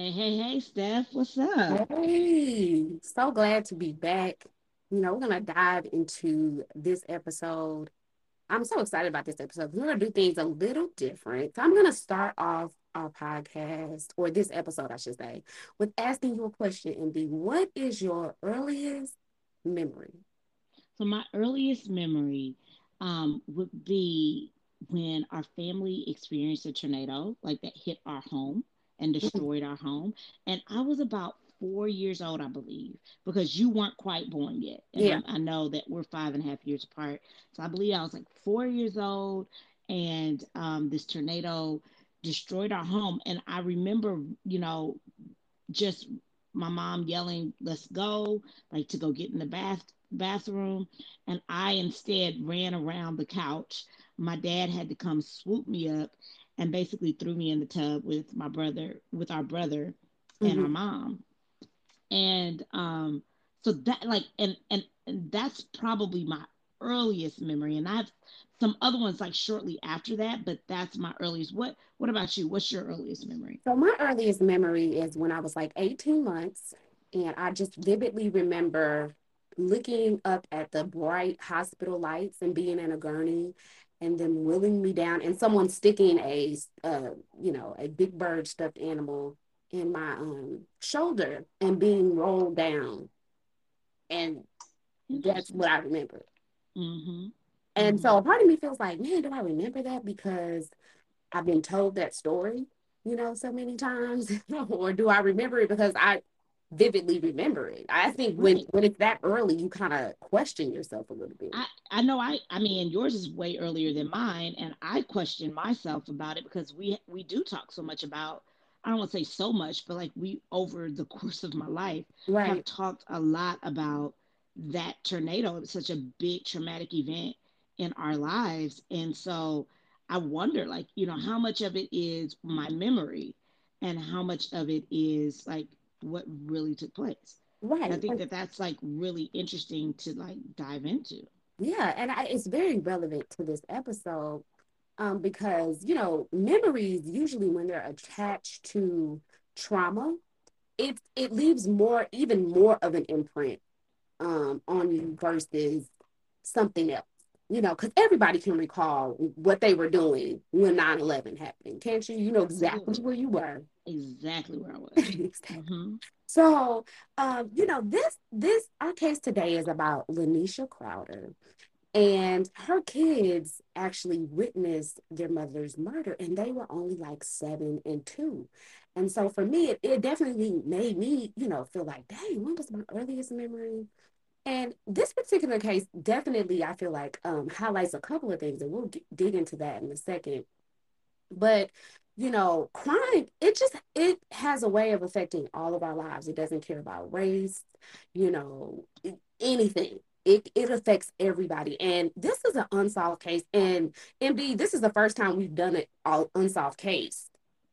Hey, hey, hey, Steph, what's up? Hey, so glad to be back. You know, we're going to dive into this episode. I'm so excited about this episode. We're going to do things a little different. So I'm going to start off our podcast, or this episode, I should say, with asking you a question, MD. What is your earliest memory? So, my earliest memory um, would be when our family experienced a tornado, like that hit our home and Mm-hmm. destroyed our home. And I was about four years old, I believe, because you weren't quite born yet. And Yeah. I, I know that we're five and a half years apart. So I believe I was like four years old, and um, this tornado destroyed our home. And I remember, you know, just my mom yelling, "Let's go!" like to go get in the bath bathroom, and I instead ran around the couch. My dad had to come swoop me up and basically threw me in the tub with my brother, with our brother and our Mhm. mom. And um, so that like and, and and that's probably my earliest memory. And I have some other ones like shortly after that, but that's my earliest. What what about you? What's your earliest memory? So my earliest memory is when I was like 18 months, and I just vividly remember looking up at the bright hospital lights and being in a gurney and them wheeling me down and someone sticking a uh, you know a big bird stuffed animal in my um shoulder and being rolled down and that's what I remember. Mm-hmm. And so a part of me feels like, man, do I remember that because I've been told that story, you know, so many times? or do I remember it because I vividly remember it? I think when when it's that early, you kind of question yourself a little bit. I, I know I I mean yours is way earlier than mine and I question myself about it because we we do talk so much about I don't want to say so much but like we over the course of my life have talked a lot about that tornado it's such a big traumatic event in our lives and so I wonder like you know how much of it is my memory and how much of it is like what really took place Right. and I think that that's like really interesting to like dive into Yeah, and I, it's very relevant to this episode um, because, you know, memories usually when they're attached to trauma, it it leaves more, even more of an imprint um, on you versus something else. You know, because everybody can recall what they were doing when 9 11 happened, can't you? You know exactly where you were. exactly where I was. Exactly. hmm So, um, you know, this this our case today is about Laneisha Crowder, and her kids actually witnessed their mother's murder, and they were only like seven and two. And so for me, it, it definitely made me, you know, feel like, dang, what was my earliest memory? And this particular case definitely, I feel like, um, highlights a couple of things, and we'll dig into that in a second. But you know, crime, it just it has a way of affecting all of our lives. It doesn't care about race, you know, anything. It it affects everybody. And this is an unsolved case. And MD, this is the first time we've done it all unsolved case.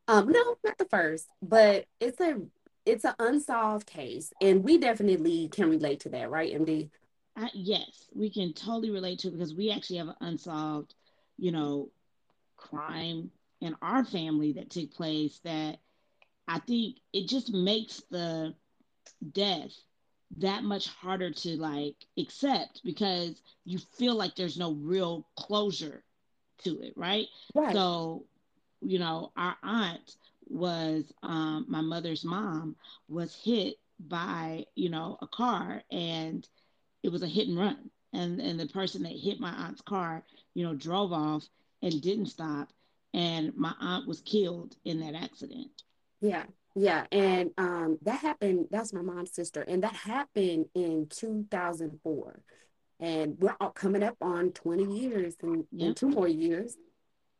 Um, no, not the first, but it's a it's an unsolved case, and we definitely can relate to that, right, MD? I, uh, yes, we can totally relate to it because we actually have an unsolved, you know, crime in our family that took place that I think it just makes the death that much harder to like accept because you feel like there's no real closure to it, right? Right. So, you know, our aunt was um, my mother's mom was hit by you know a car and it was a hit and run and and the person that hit my aunt's car you know drove off and didn't stop and my aunt was killed in that accident Yeah, yeah, and um, that happened. That's my mom's sister, and that happened in 2004. And we're all coming up on 20 years and, Yeah. and two more years,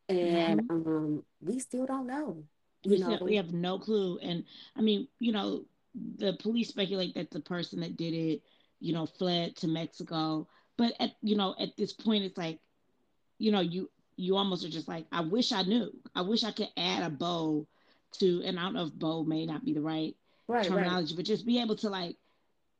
and um, we still don't know. We know, we have no clue. And I mean, you know, the police speculate that the person that did it, you know, fled to Mexico. But at you know, at this point, it's like, you know, you you almost are just like, I wish I knew. I wish I could add a bow to, and I don't know if bow may not be the right, right terminology, right. but just be able to like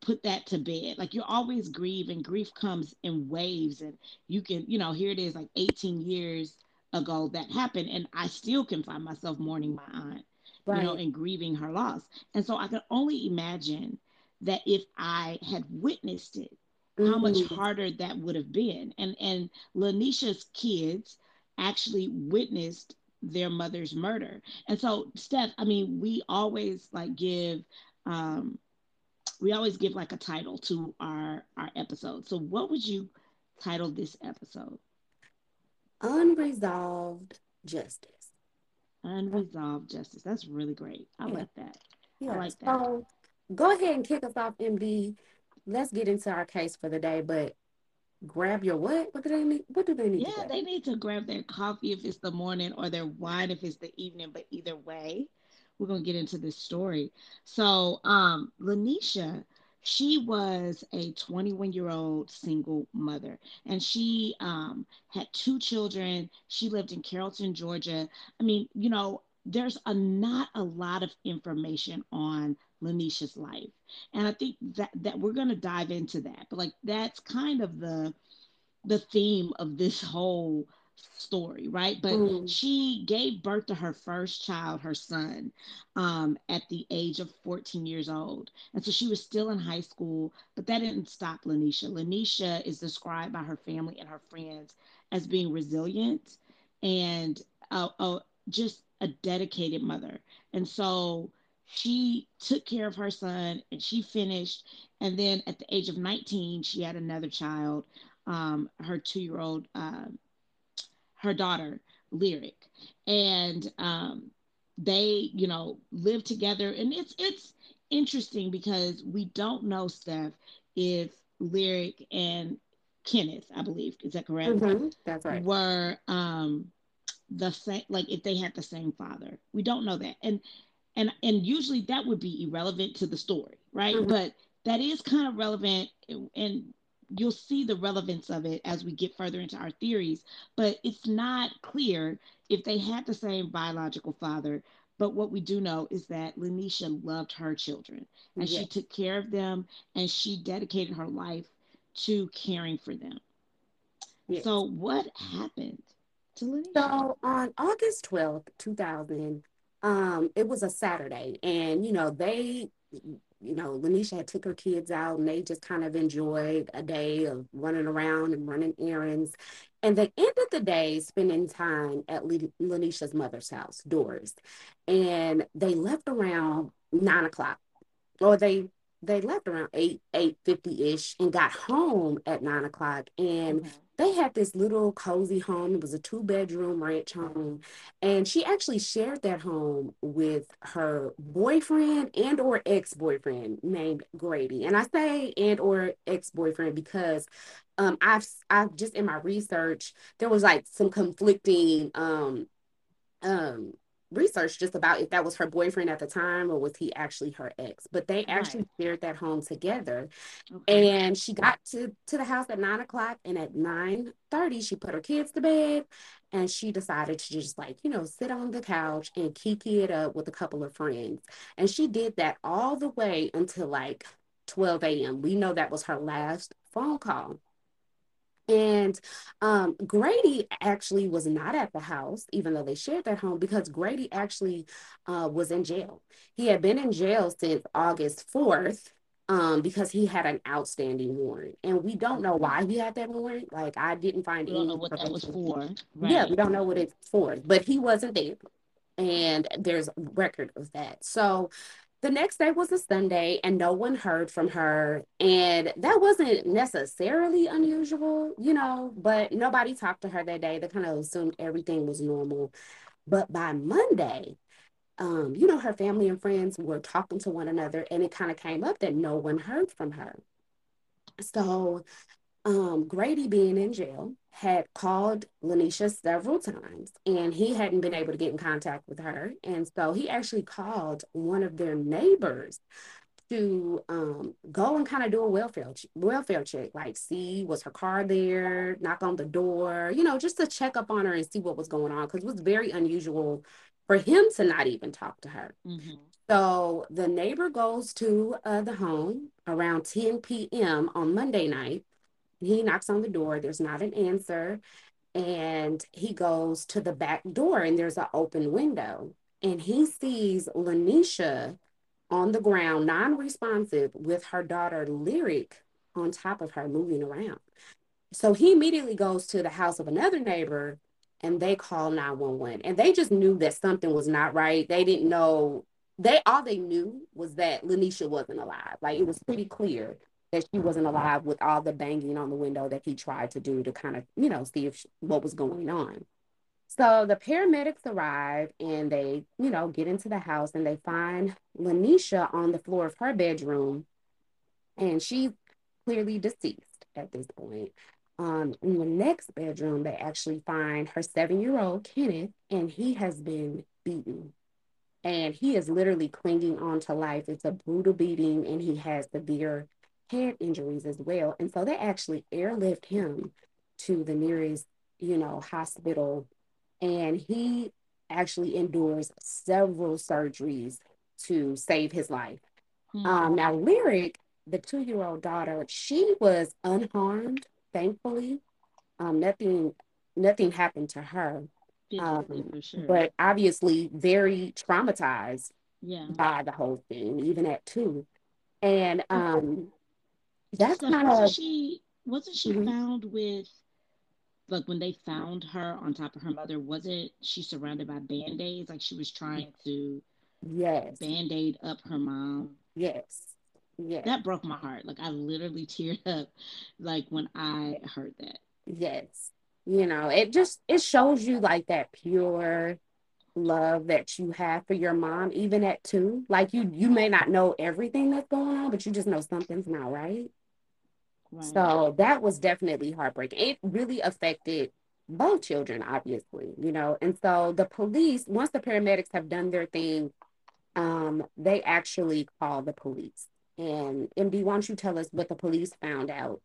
put that to bed. Like you're always grieving. Grief comes in waves, and you can, you know, here it is, like 18 years ago that happened, and I still can find myself mourning my aunt, right. you know, and grieving her loss. And so I can only imagine that if I had witnessed it, mm-hmm. how much mm-hmm. harder that would have been. And and Laneisha's kids actually witnessed their mother's murder. And so, Steph, I mean, we always like give um we always give like a title to our our episode. So what would you title this episode? Unresolved justice. Unresolved justice. That's really great. I yeah. like that. Yeah. I like that. So go ahead and kick us off, MD. Let's get into our case for the day, but grab your what? What do they need? What do they need? Yeah, they need to grab their coffee if it's the morning or their wine if it's the evening, but either way, we're going to get into this story. So, um, Laneisha, she was a 21 year old single mother and she um, had two children. She lived in Carrollton, Georgia. I mean, you know, there's a not a lot of information on Laneisha's life. And I think that that we're going to dive into that. But like that's kind of the the theme of this whole story, right? But mm. she gave birth to her first child, her son, um, at the age of 14 years old. And so she was still in high school, but that didn't stop Laneisha. Laneisha is described by her family and her friends as being resilient and uh, uh, just a dedicated mother. And so she took care of her son and she finished. And then at the age of 19, she had another child, um, her two year old. Uh, her daughter lyric. And um, they you know live together. And it's it's interesting because we don't know steph if lyric and kenneth i believe is that correct? Mm-hmm. that's right. Were um the same like if they had the same father. We don't know that. And and and usually that would be irrelevant to the story right? Mm-hmm. but that is kind of relevant and you'll see the relevance of it as we get further into our theories, but it's not clear if they had the same biological father. But what we do know is that Laneisha loved her children and yes. she took care of them and she dedicated her life to caring for them. Yes. So, what happened to Laneisha? So, on August 12th, 2000, um, it was a Saturday, and you know, they you know, Laneisha had took her kids out and they just kind of enjoyed a day of running around and running errands. And they ended the day spending time at Laneisha's mother's house, Doris. And they left around nine o'clock. Or they they left around 8 8 50 ish and got home at 9 o'clock and mm-hmm. They had this little cozy home. It was a two bedroom ranch home. And she actually shared that home with her boyfriend and or ex-boyfriend named grady. And i say and or ex-boyfriend because um i've i've just in my research there was like some conflicting um um research just about if that was her boyfriend at the time or was he actually her ex but they actually right. shared that home together okay. and she got to to the house at nine o'clock and at 9 30 she put her kids to bed and she decided to just like you know sit on the couch and kiki it up with a couple of friends and she did that all the way until like 12 a.m we know that was her last phone call and um, Grady actually was not at the house, even though they shared that home, because Grady actually uh, was in jail. He had been in jail since August 4th um, because he had an outstanding warrant. And we don't know why he had that warrant. Like, I didn't find any. what that was for. Right. Yeah, we don't know what it's for, but he wasn't there. And there's record of that. So the next day was a Sunday and no one heard from her. And that wasn't necessarily unusual, you know, but nobody talked to her that day. They kind of assumed everything was normal. But by Monday, um, you know, her family and friends were talking to one another and it kind of came up that no one heard from her. So um, Grady being in jail had called Laneisha several times and he hadn't been able to get in contact with her. And so he actually called one of their neighbors to um, go and kind of do a welfare welfare check, like see was her car there, knock on the door, you know, just to check up on her and see what was going on because it was very unusual for him to not even talk to her. Mm-hmm. So the neighbor goes to uh, the home around 10 p.m. on Monday night. He knocks on the door. There's not an answer. And he goes to the back door and there's an open window. And he sees Laneisha on the ground, non responsive, with her daughter Lyric on top of her moving around. So he immediately goes to the house of another neighbor and they call 911. And they just knew that something was not right. They didn't know, they all they knew was that Laneisha wasn't alive. Like it was pretty clear that she wasn't alive with all the banging on the window that he tried to do to kind of, you know, see if she, what was going on. So the paramedics arrive and they, you know, get into the house and they find Laneisha on the floor of her bedroom. And she's clearly deceased at this point. Um, in the next bedroom, they actually find her seven year old Kenneth, and he has been beaten. And he is literally clinging on to life. It's a brutal beating, and he has severe head injuries as well. And so they actually airlift him to the nearest, you know, hospital and he actually endures several surgeries to save his life. Mm-hmm. Um, now, Lyric, the two year old daughter, she was unharmed, thankfully. Um, nothing, nothing happened to her. Um, sure. But obviously, very traumatized yeah. by the whole thing, even at two. And um, that's so kind of she wasn't she mm-hmm. found with like when they found her on top of her mother, wasn't she surrounded by band-aids? Like she was trying to yes band-aid up her mom. Yes. Yes. That broke my heart. Like I literally teared up like when I heard that. Yes. You know, it just it shows you like that pure love that you have for your mom even at two like you you may not know everything that's going on but you just know something's not right so that was definitely heartbreaking. It really affected both children, obviously, you know. And so the police, once the paramedics have done their thing, um, they actually call the police. And MD, why don't you tell us what the police found out?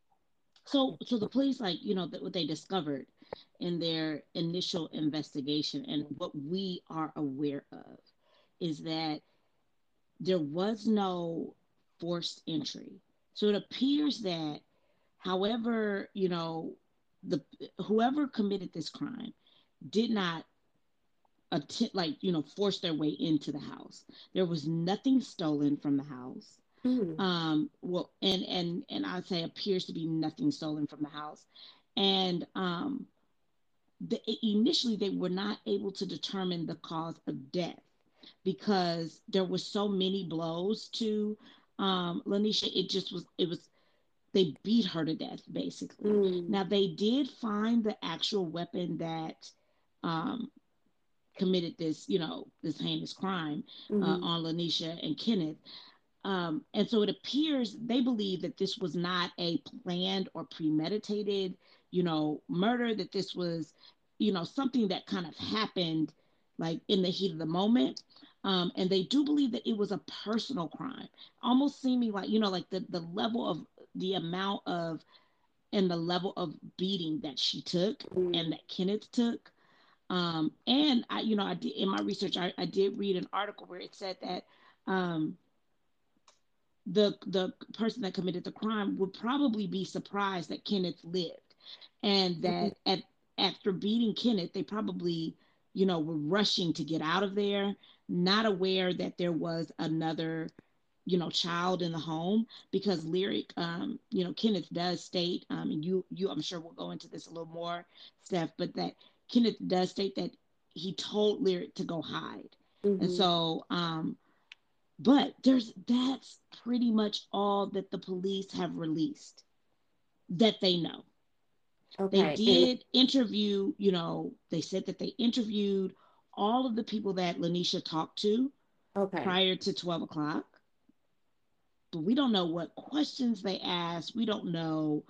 So, so the police, like you know, what they discovered in their initial investigation, and what we are aware of, is that there was no forced entry. So it appears that However, you know, the whoever committed this crime did not attempt like you know force their way into the house. There was nothing stolen from the house. Mm. um well and and and i'd say appears to be nothing stolen from the house. And um the, initially they were not able to determine the cause of death because there were so many blows to um laneisha. It just was it was they beat her to death basically mm. now they did find the actual weapon that um, committed this you know this heinous crime uh, mm-hmm. uh, on laneisha and kenneth um, and so it appears they believe that this was not a planned or premeditated you know murder that this was you know something that kind of happened like in the heat of the moment um, and they do believe that it was a personal crime almost seeming like you know like the the level of the amount of and the level of beating that she took mm. and that Kenneth took. Um, and I, you know, I did in my research, I, I did read an article where it said that um, the the person that committed the crime would probably be surprised that Kenneth lived, and that mm-hmm. at after beating Kenneth, they probably, you know, were rushing to get out of there, not aware that there was another you know child in the home because lyric um you know kenneth does state um and you you i'm sure we'll go into this a little more steph but that kenneth does state that he told lyric to go hide mm-hmm. and so um but there's that's pretty much all that the police have released that they know okay. they did interview you know they said that they interviewed all of the people that laneisha talked to okay. prior to 12 o'clock we don't know what questions they asked. We don't know,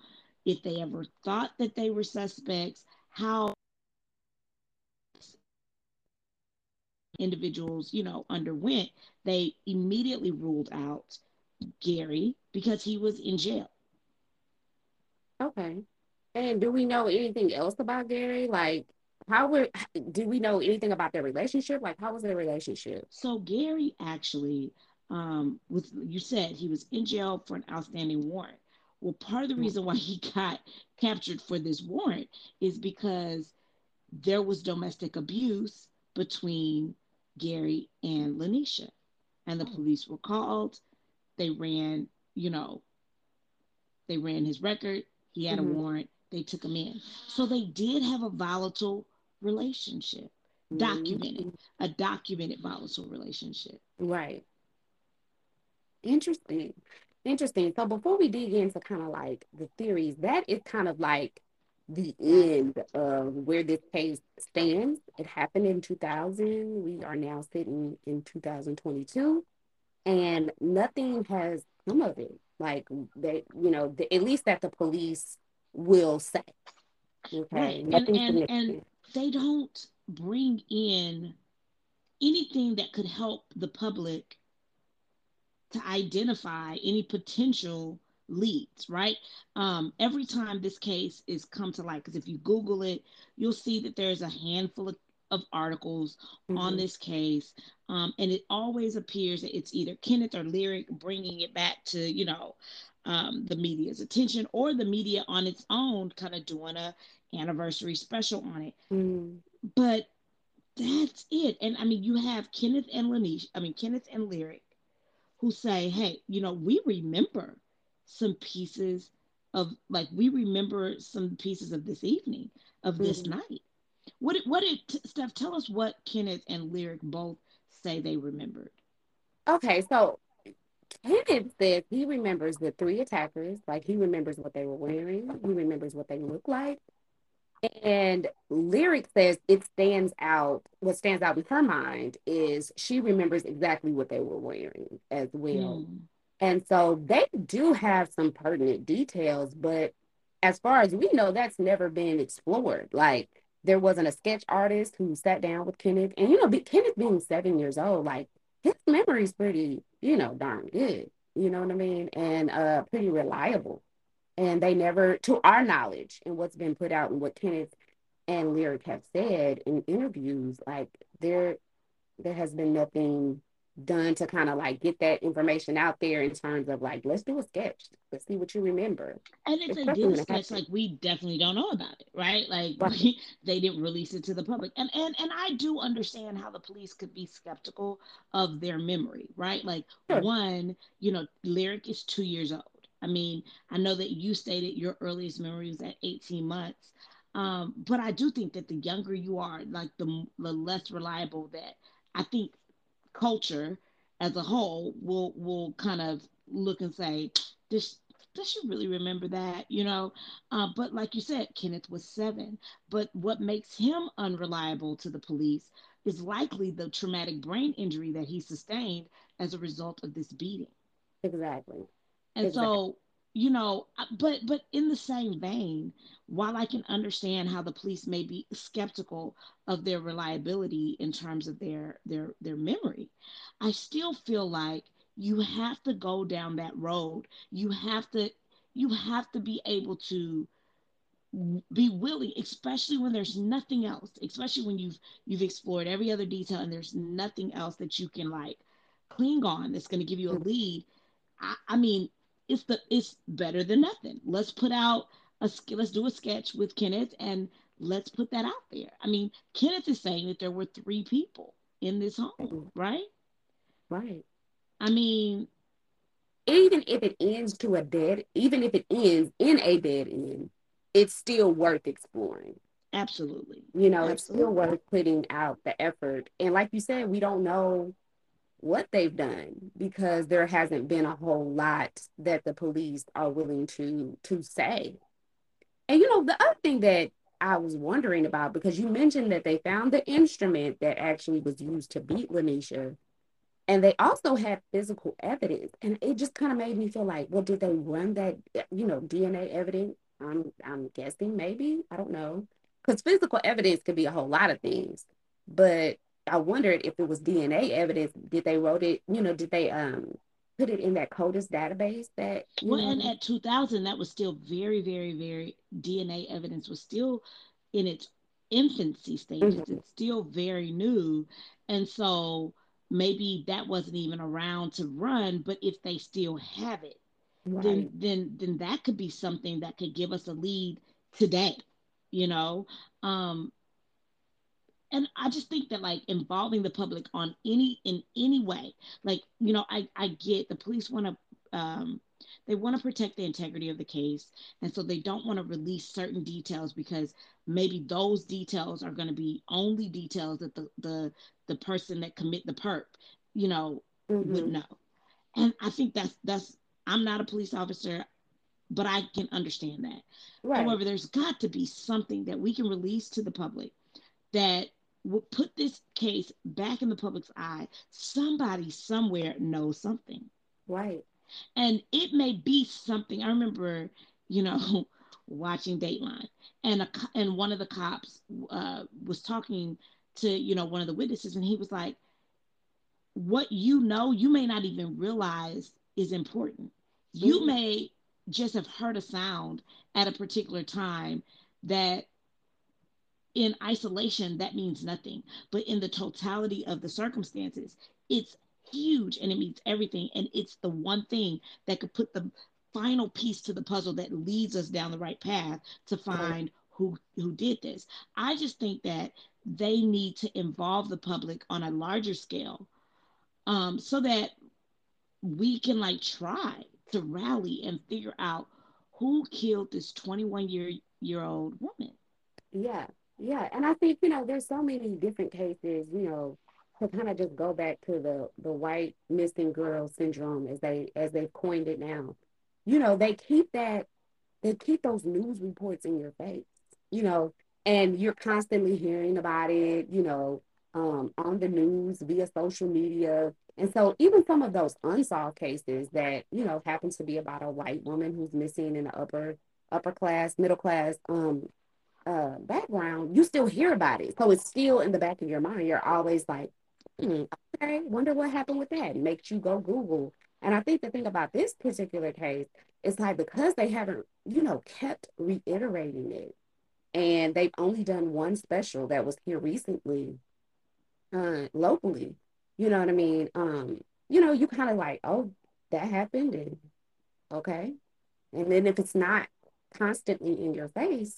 if they ever thought that they were suspects, how individuals, you know, underwent, they immediately ruled out Gary because he was in jail. Okay. And do we know anything else about Gary? Like, how were, do we know anything about their relationship? Like, how was their relationship? So, Gary actually, um, was, you said he was in jail for an outstanding warrant. Well, part of the reason why he got captured for this warrant is because there was domestic abuse between Gary and Laneisha. And the police were called. They ran, you know, they ran his record. He had mm-hmm. a warrant. They took him in. So they did have a volatile relationship, mm-hmm. documented, a documented volatile relationship. Right. Interesting. Interesting. So before we dig into kind of like the theories, that is kind of like the end of where this case stands. It happened in 2000. We are now sitting in 2022, and nothing has come of it. Like they, you know, the, at least that the police will say. Okay, right. and, and, and they don't bring in anything that could help the public to identify any potential leads, right? Um, every time this case is come to light, because if you Google it, you'll see that there's a handful of, of articles mm-hmm. on this case. Um, and it always appears that it's either Kenneth or Lyric bringing it back to, you know, um, the media's attention or the media on its own kind of doing a anniversary special on it. Mm. But that's it. And I mean, you have Kenneth and Laneisha, I mean, Kenneth and Lyric who say, hey, you know, we remember some pieces of like we remember some pieces of this evening of this mm-hmm. night. What did what did Steph tell us what Kenneth and Lyric both say they remembered? Okay, so Kenneth says he remembers the three attackers, like he remembers what they were wearing, he remembers what they look like. And Lyric says it stands out, what stands out in her mind is she remembers exactly what they were wearing as well. Mm. And so they do have some pertinent details, but as far as we know, that's never been explored. Like there wasn't a sketch artist who sat down with Kenneth, and you know, be, Kenneth being seven years old, like his memory's pretty, you know, darn good. You know what I mean? And uh, pretty reliable. And they never, to our knowledge, and what's been put out and what Kenneth and Lyric have said in interviews, like there, there has been nothing done to kind of like get that information out there in terms of like let's do a sketch. Let's see what you remember. And it's, they did a sketch like we definitely don't know about it right? Like right. they didn't release it to the public. And and and i do understand how the police could be skeptical of their memory right? Like sure. one you know lyric is two years old i mean i know that you stated your earliest memory was at 18 months um, but i do think that the younger you are like the, the less reliable that i think culture as a whole will will kind of look and say, does does she really remember that? You know, uh, but like you said, Kenneth was seven. But what makes him unreliable to the police is likely the traumatic brain injury that he sustained as a result of this beating. Exactly. And exactly. so you know uh, but but in the same vein while i can understand how the police may be skeptical of their reliability in terms of their their their memory i still feel like you have to go down that road you have to you have to be able to be willing especially when there's nothing else especially when you've you've explored every other detail and there's nothing else that you can like cling on that's going to give you a lead I, I mean it's the it's better than nothing. Let's put out a let's do a sketch with Kenneth and let's put that out there. I mean, Kenneth is saying that there were three people in this home, right? Right. I mean, even if it ends to a dead, even if it ends in a dead end, it's still worth exploring. Absolutely. You know, Absolutely. it's still worth putting out the effort. And like you said, we don't know what they've done because there hasn't been a whole lot that the police are willing to to say. And you know, the other thing that I was wondering about because you mentioned that they found the instrument that actually was used to beat Laneisha. And they also had physical evidence. And it just kind of made me feel like, well, did they run that, you know, DNA evidence I'm I'm guessing maybe I don't know because physical evidence could be a whole lot of things, but I wondered if it was DNA evidence. Did they wrote it? You know, did they um put it in that CODIS database? That well, know? and at 2000, that was still very, very, very DNA evidence was still in its infancy stages. Mm-hmm. It's still very new, and so maybe that wasn't even around to run. But if they still have it, right. then then then that could be something that could give us a lead today. You know, um, and i just think that like involving the public on any in any way like you know i i get the police want to um they want to protect the integrity of the case and so they don't want to release certain details because maybe those details are going to be only details that the the the person that commit the perp you know mm-hmm. would know and i think that's that's i'm not a police officer but i can understand that right. however there's got to be something that we can release to the public that will put this case back in the public's eye. Somebody somewhere knows something. Right. And it may be something. I remember, you know, watching Dateline, and a and one of the cops uh, was talking to you know one of the witnesses, and he was like, "What you know, you may not even realize is important. Mm-hmm. You may just have heard a sound at a particular time that in isolation, that means nothing. But in the totality of the circumstances, it's huge and it means everything. And it's the one thing that could put the final piece to the puzzle that leads us down the right path to find who who did this. I just think that they need to involve the public on a larger scale um, so that we can like try to rally and figure out who killed this 21 year year old woman. Yeah, yeah, and I think you know there's so many different cases. You know, to kind of just go back to the the white missing girl syndrome as they as they've coined it now. You know, they keep that they keep those news reports in your face. You know, and you're constantly hearing about it. You know, um, on the news via social media. And so even some of those unsolved cases that, you know, happen to be about a white woman who's missing in the upper upper class, middle class um, uh, background, you still hear about it. So it's still in the back of your mind. You're always like, hmm, okay, wonder what happened with that. It makes you go Google. And I think the thing about this particular case is like because they haven't, you know, kept reiterating it, and they've only done one special that was here recently, uh, locally. You know what I mean? Um, you know, you kind of like, oh, that happened, and okay. And then if it's not constantly in your face,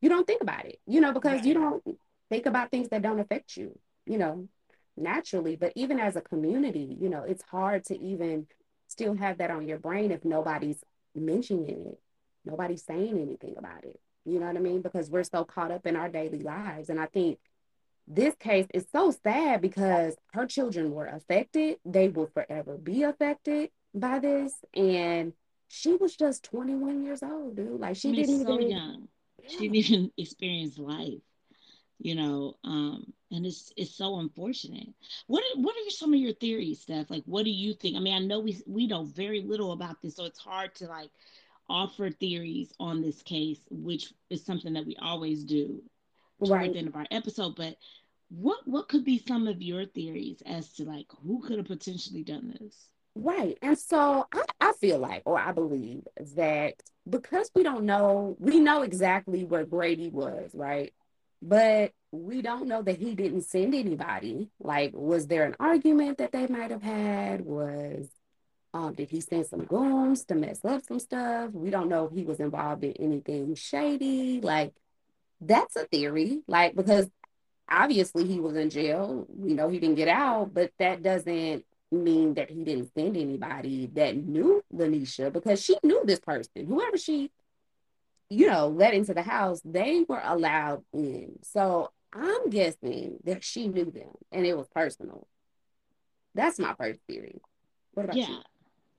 you don't think about it, you know, because you don't think about things that don't affect you, you know, naturally. But even as a community, you know, it's hard to even still have that on your brain if nobody's mentioning it, nobody's saying anything about it. You know what I mean? Because we're so caught up in our daily lives. And I think this case is so sad because her children were affected. They will forever be affected by this. And she was just 21 years old, dude. Like she didn't so even young she didn't even experience life you know um and it's it's so unfortunate. What are, what are some of your theories steph? Like what do you think? I mean i know we we know very little about this so it's hard to like offer theories on this case which is something that we always do right. toward the end of our episode but what what could be some of your theories as to like who could have potentially done this Right. And so I, I feel like, or I believe that because we don't know, we know exactly where Brady was, right? But we don't know that he didn't send anybody. Like, was there an argument that they might have had? Was um, did he send some goons to mess up some stuff? We don't know if he was involved in anything shady. Like, that's a theory. Like, because obviously he was in jail. We know he didn't get out, but that doesn't mean that he didn't send anybody that knew Laneisha because she knew this person. Whoever she, you know, let into the house, they were allowed in. So I'm guessing that she knew them and it was personal. That's my first theory. What about yeah. you?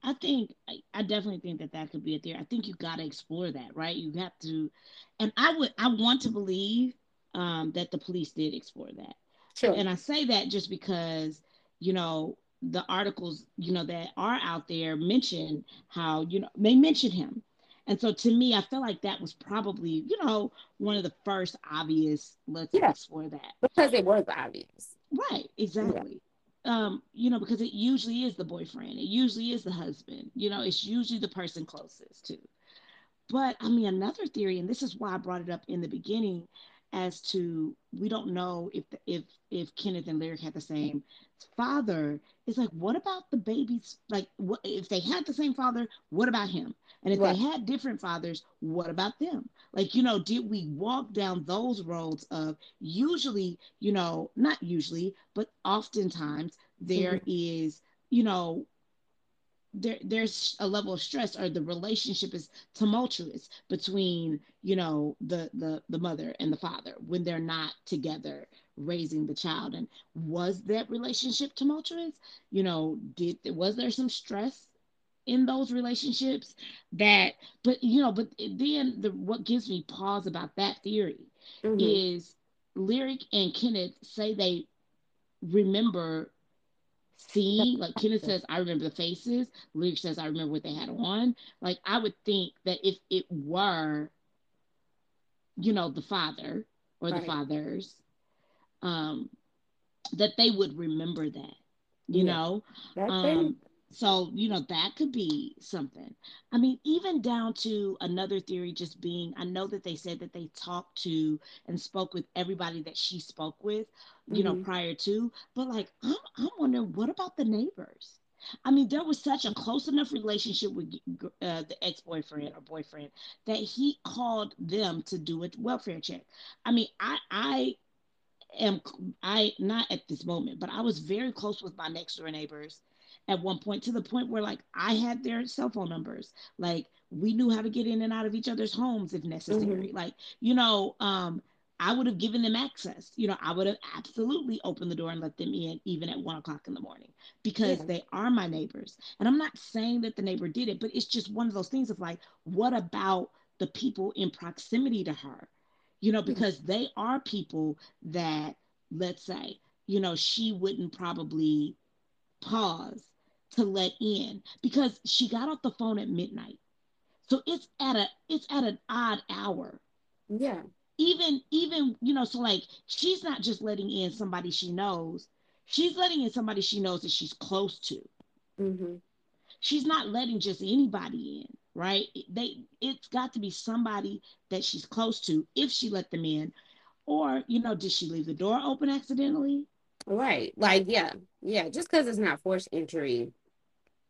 I think I definitely think that that could be a theory. I think you got to explore that, right? You have to, and I would I want to believe um, that the police did explore that. Sure. And I say that just because you know the articles you know that are out there mention how you know they mention him And so to me, I feel like that was probably, you know, one of the first obvious, let's yeah. explore that. Because it was obvious. Right, exactly. Yeah. Um, you know, because it usually is the boyfriend, it usually is the husband, you know, it's usually the person closest to. But I mean, another theory, and this is why I brought it up in the beginning, as to we don't know if if if Kenneth and Lyric had the same father. It's like, what about the babies? Like, what if they had the same father? What about him? And if right. they had different fathers, what about them? Like, you know, did we walk down those roads of usually, you know, not usually, but oftentimes there mm-hmm. is, you know, there there's a level of stress or the relationship is tumultuous between you know the the the mother and the father when they're not together raising the child and was that relationship tumultuous you know did was there some stress in those relationships that but you know but then the what gives me pause about that theory mm-hmm. is lyric and kenneth say they remember seeing like kenneth says i remember the faces. Lyric says i remember what they had on. Like i would think that if it were you know the father or right. the fathers um that they would remember that you know? Um so you know that could be something i mean even down to another theory just being i know that they said that they talked to and spoke with everybody that she spoke with you mm-hmm. know prior to but like I'm, I'm wondering what about the neighbors I mean, there was such a close enough relationship with uh, the ex boyfriend or boyfriend that he called them to do a welfare check. I mean, I I am I not at this moment, but I was very close with my next door neighbors at one point to the point where like I had their cell phone numbers. Like we knew how to get in and out of each other's homes if necessary. Mm-hmm. Like, you know, um, I would have given them access. You know, I would have absolutely opened the door and let them in even at one o'clock in the morning because yeah. they are my neighbors. And I'm not saying that the neighbor did it, but it's just one of those things of like, what about the people in proximity to her? You know, because mm-hmm. they are people that, let's say, you know, she wouldn't probably pause to let in because she got off the phone at midnight. So it's at a it's at an odd hour. Yeah. Even even you know so like she's not just letting in somebody she knows. She's letting in somebody she knows that she's close to. Mm-hmm. She's not letting just anybody in, right? They it's got to be somebody that she's close to if she let them in, or you know, did she leave the door open accidentally? Right. Like yeah, yeah. Just because it's not forced entry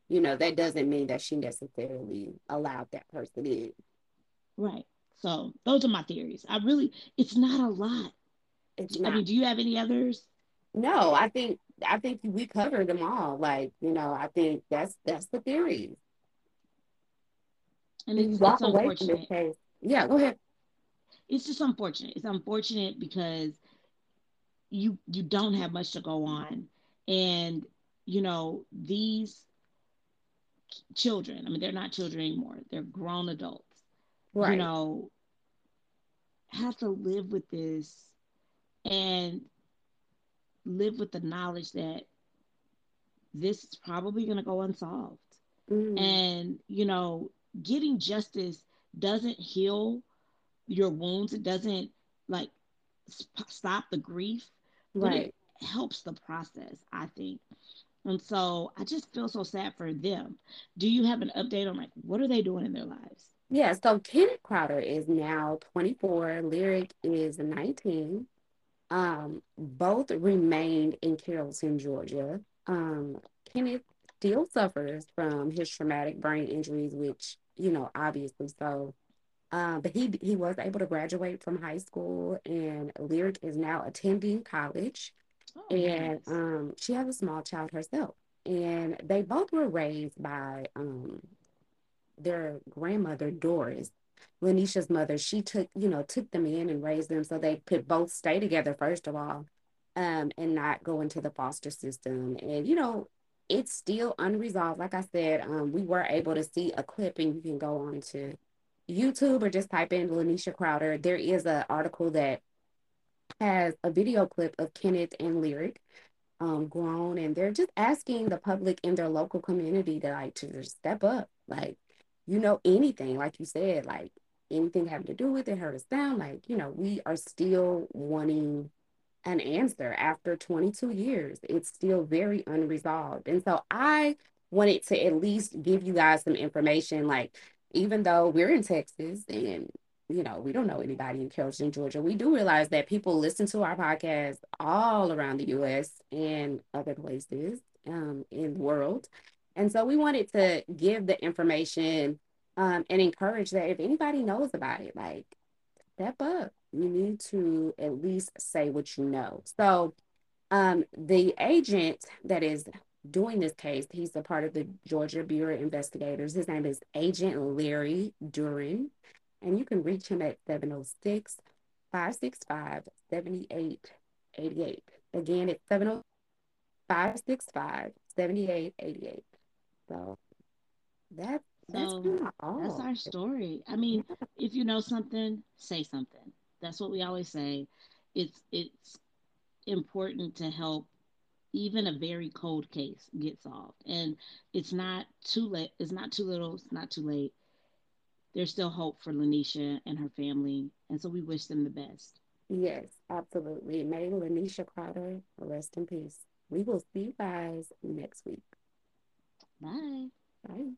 you know, that doesn't mean that she necessarily allowed that person in. Right. So those are my theories. I really, it's not a lot. It's not. I mean, do you have any others? No, I think I think we covered them all. Like, you know, I think that's that's the theories. And it's, it's unfortunate. Yeah, go ahead. It's just unfortunate. It's unfortunate because you you don't have much to go on, and you know these children. I mean, they're not children anymore. They're grown adults. Right. You know, have to live with this and live with the knowledge that this is probably going to go unsolved. Mm. And, you know, getting justice doesn't heal your wounds. It doesn't like sp- stop the grief, right. it helps the process, I think. And so I just feel so sad for them. Do you have an update on like what are they doing in their lives? Yeah, so Kenneth Crowder is now 24, Lyric is 19. Um, both remained in Carrollton, Georgia. Um, Kenneth still suffers from his traumatic brain injuries, which, you know, obviously so. Uh, but he he was able to graduate from high school, and Lyric is now attending college. Oh, and nice. um, she has a small child herself. And they both were raised by um, their grandmother, Doris. Laneisha's mother, she took, you know, took them in and raised them so they could both stay together, first of all, um, and not go into the foster system. And, you know, it's still unresolved. Like I said, um, we were able to see a clip, and you can go on to YouTube or just type in Laneisha Crowder. There is an article that has a video clip of Kenneth and Lyric um, grown, and they're just asking the public in their local community to like to step up. Like, you know anything, like you said, like anything having to do with it, hurt us down, like, you know, we are still wanting an answer after 22 years. It's still very unresolved. And so I wanted to at least give you guys some information. Like, even though we're in Texas and you know, we don't know anybody in Carrollton, Georgia. We do realize that people listen to our podcast all around the US and other places um, in the world. And so we wanted to give the information um, and encourage that if anybody knows about it, like step up. You need to at least say what you know. So um, the agent that is doing this case, he's a part of the Georgia Bureau of Investigators. His name is Agent Larry Duren, and you can reach him at 706 565 7888. Again, it's 706 565 7888. So that's that's, so that's our story. I mean, if you know something, say something. That's what we always say. It's it's important to help even a very cold case get solved. And it's not too late. It's not too little. It's not too late. There's still hope for Laneisha and her family. And so we wish them the best. Yes, absolutely. May Laneisha Crowder rest in peace. We will see you guys next week. Bye. Bye.